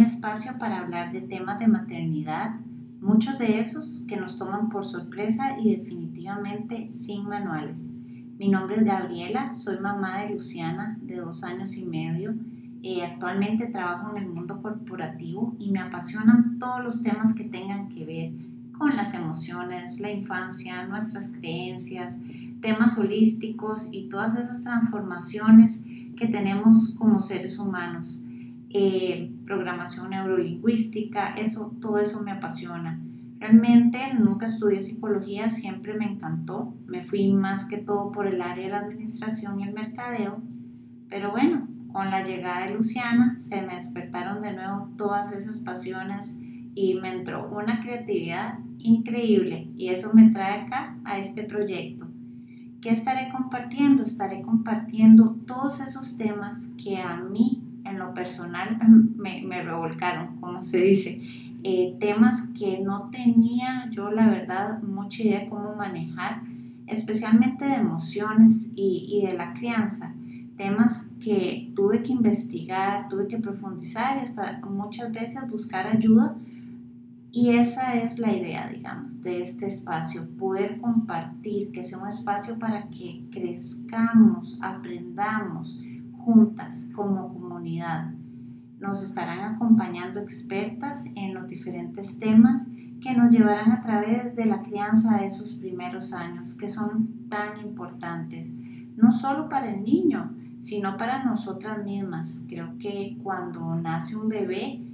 espacio para hablar de temas de maternidad, muchos de esos que nos toman por sorpresa y definitivamente sin manuales. Mi nombre es Gabriela, soy mamá de Luciana de dos años y medio. Eh, actualmente trabajo en el mundo corporativo y me apasionan todos los temas que tengan que ver con las emociones, la infancia, nuestras creencias, temas holísticos y todas esas transformaciones que tenemos como seres humanos. Eh, programación neurolingüística, eso, todo eso me apasiona. Realmente nunca estudié psicología, siempre me encantó. Me fui más que todo por el área de la administración y el mercadeo. Pero bueno, con la llegada de Luciana se me despertaron de nuevo todas esas pasiones y me entró una creatividad increíble y eso me trae acá a este proyecto. ¿Qué estaré compartiendo? Estaré compartiendo todos esos temas que a mí en lo personal me, me revolcaron, como se dice. Eh, temas que no tenía yo la verdad mucha idea cómo manejar, especialmente de emociones y, y de la crianza. Temas que tuve que investigar, tuve que profundizar y hasta muchas veces buscar ayuda y esa es la idea, digamos, de este espacio, poder compartir, que sea un espacio para que crezcamos, aprendamos juntas como comunidad. Nos estarán acompañando expertas en los diferentes temas que nos llevarán a través de la crianza de esos primeros años, que son tan importantes, no solo para el niño, sino para nosotras mismas. Creo que cuando nace un bebé,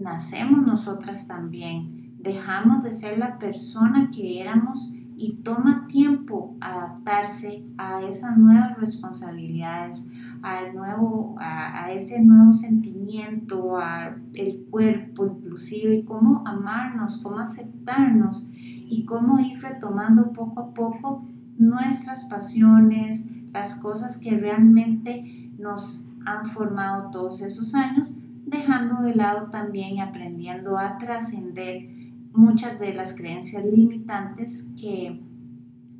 nacemos nosotras también, dejamos de ser la persona que éramos y toma tiempo adaptarse a esas nuevas responsabilidades, al nuevo, a, ese nuevo sentimiento, al cuerpo inclusive, y cómo amarnos, cómo aceptarnos y cómo ir retomando poco a poco nuestras pasiones, las cosas que realmente nos han formado todos esos años dejando de lado también y aprendiendo a trascender muchas de las creencias limitantes que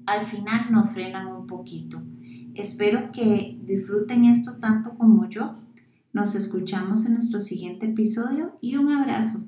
al final nos frenan un poquito. Espero que disfruten esto tanto como yo. Nos escuchamos en nuestro siguiente episodio y un abrazo.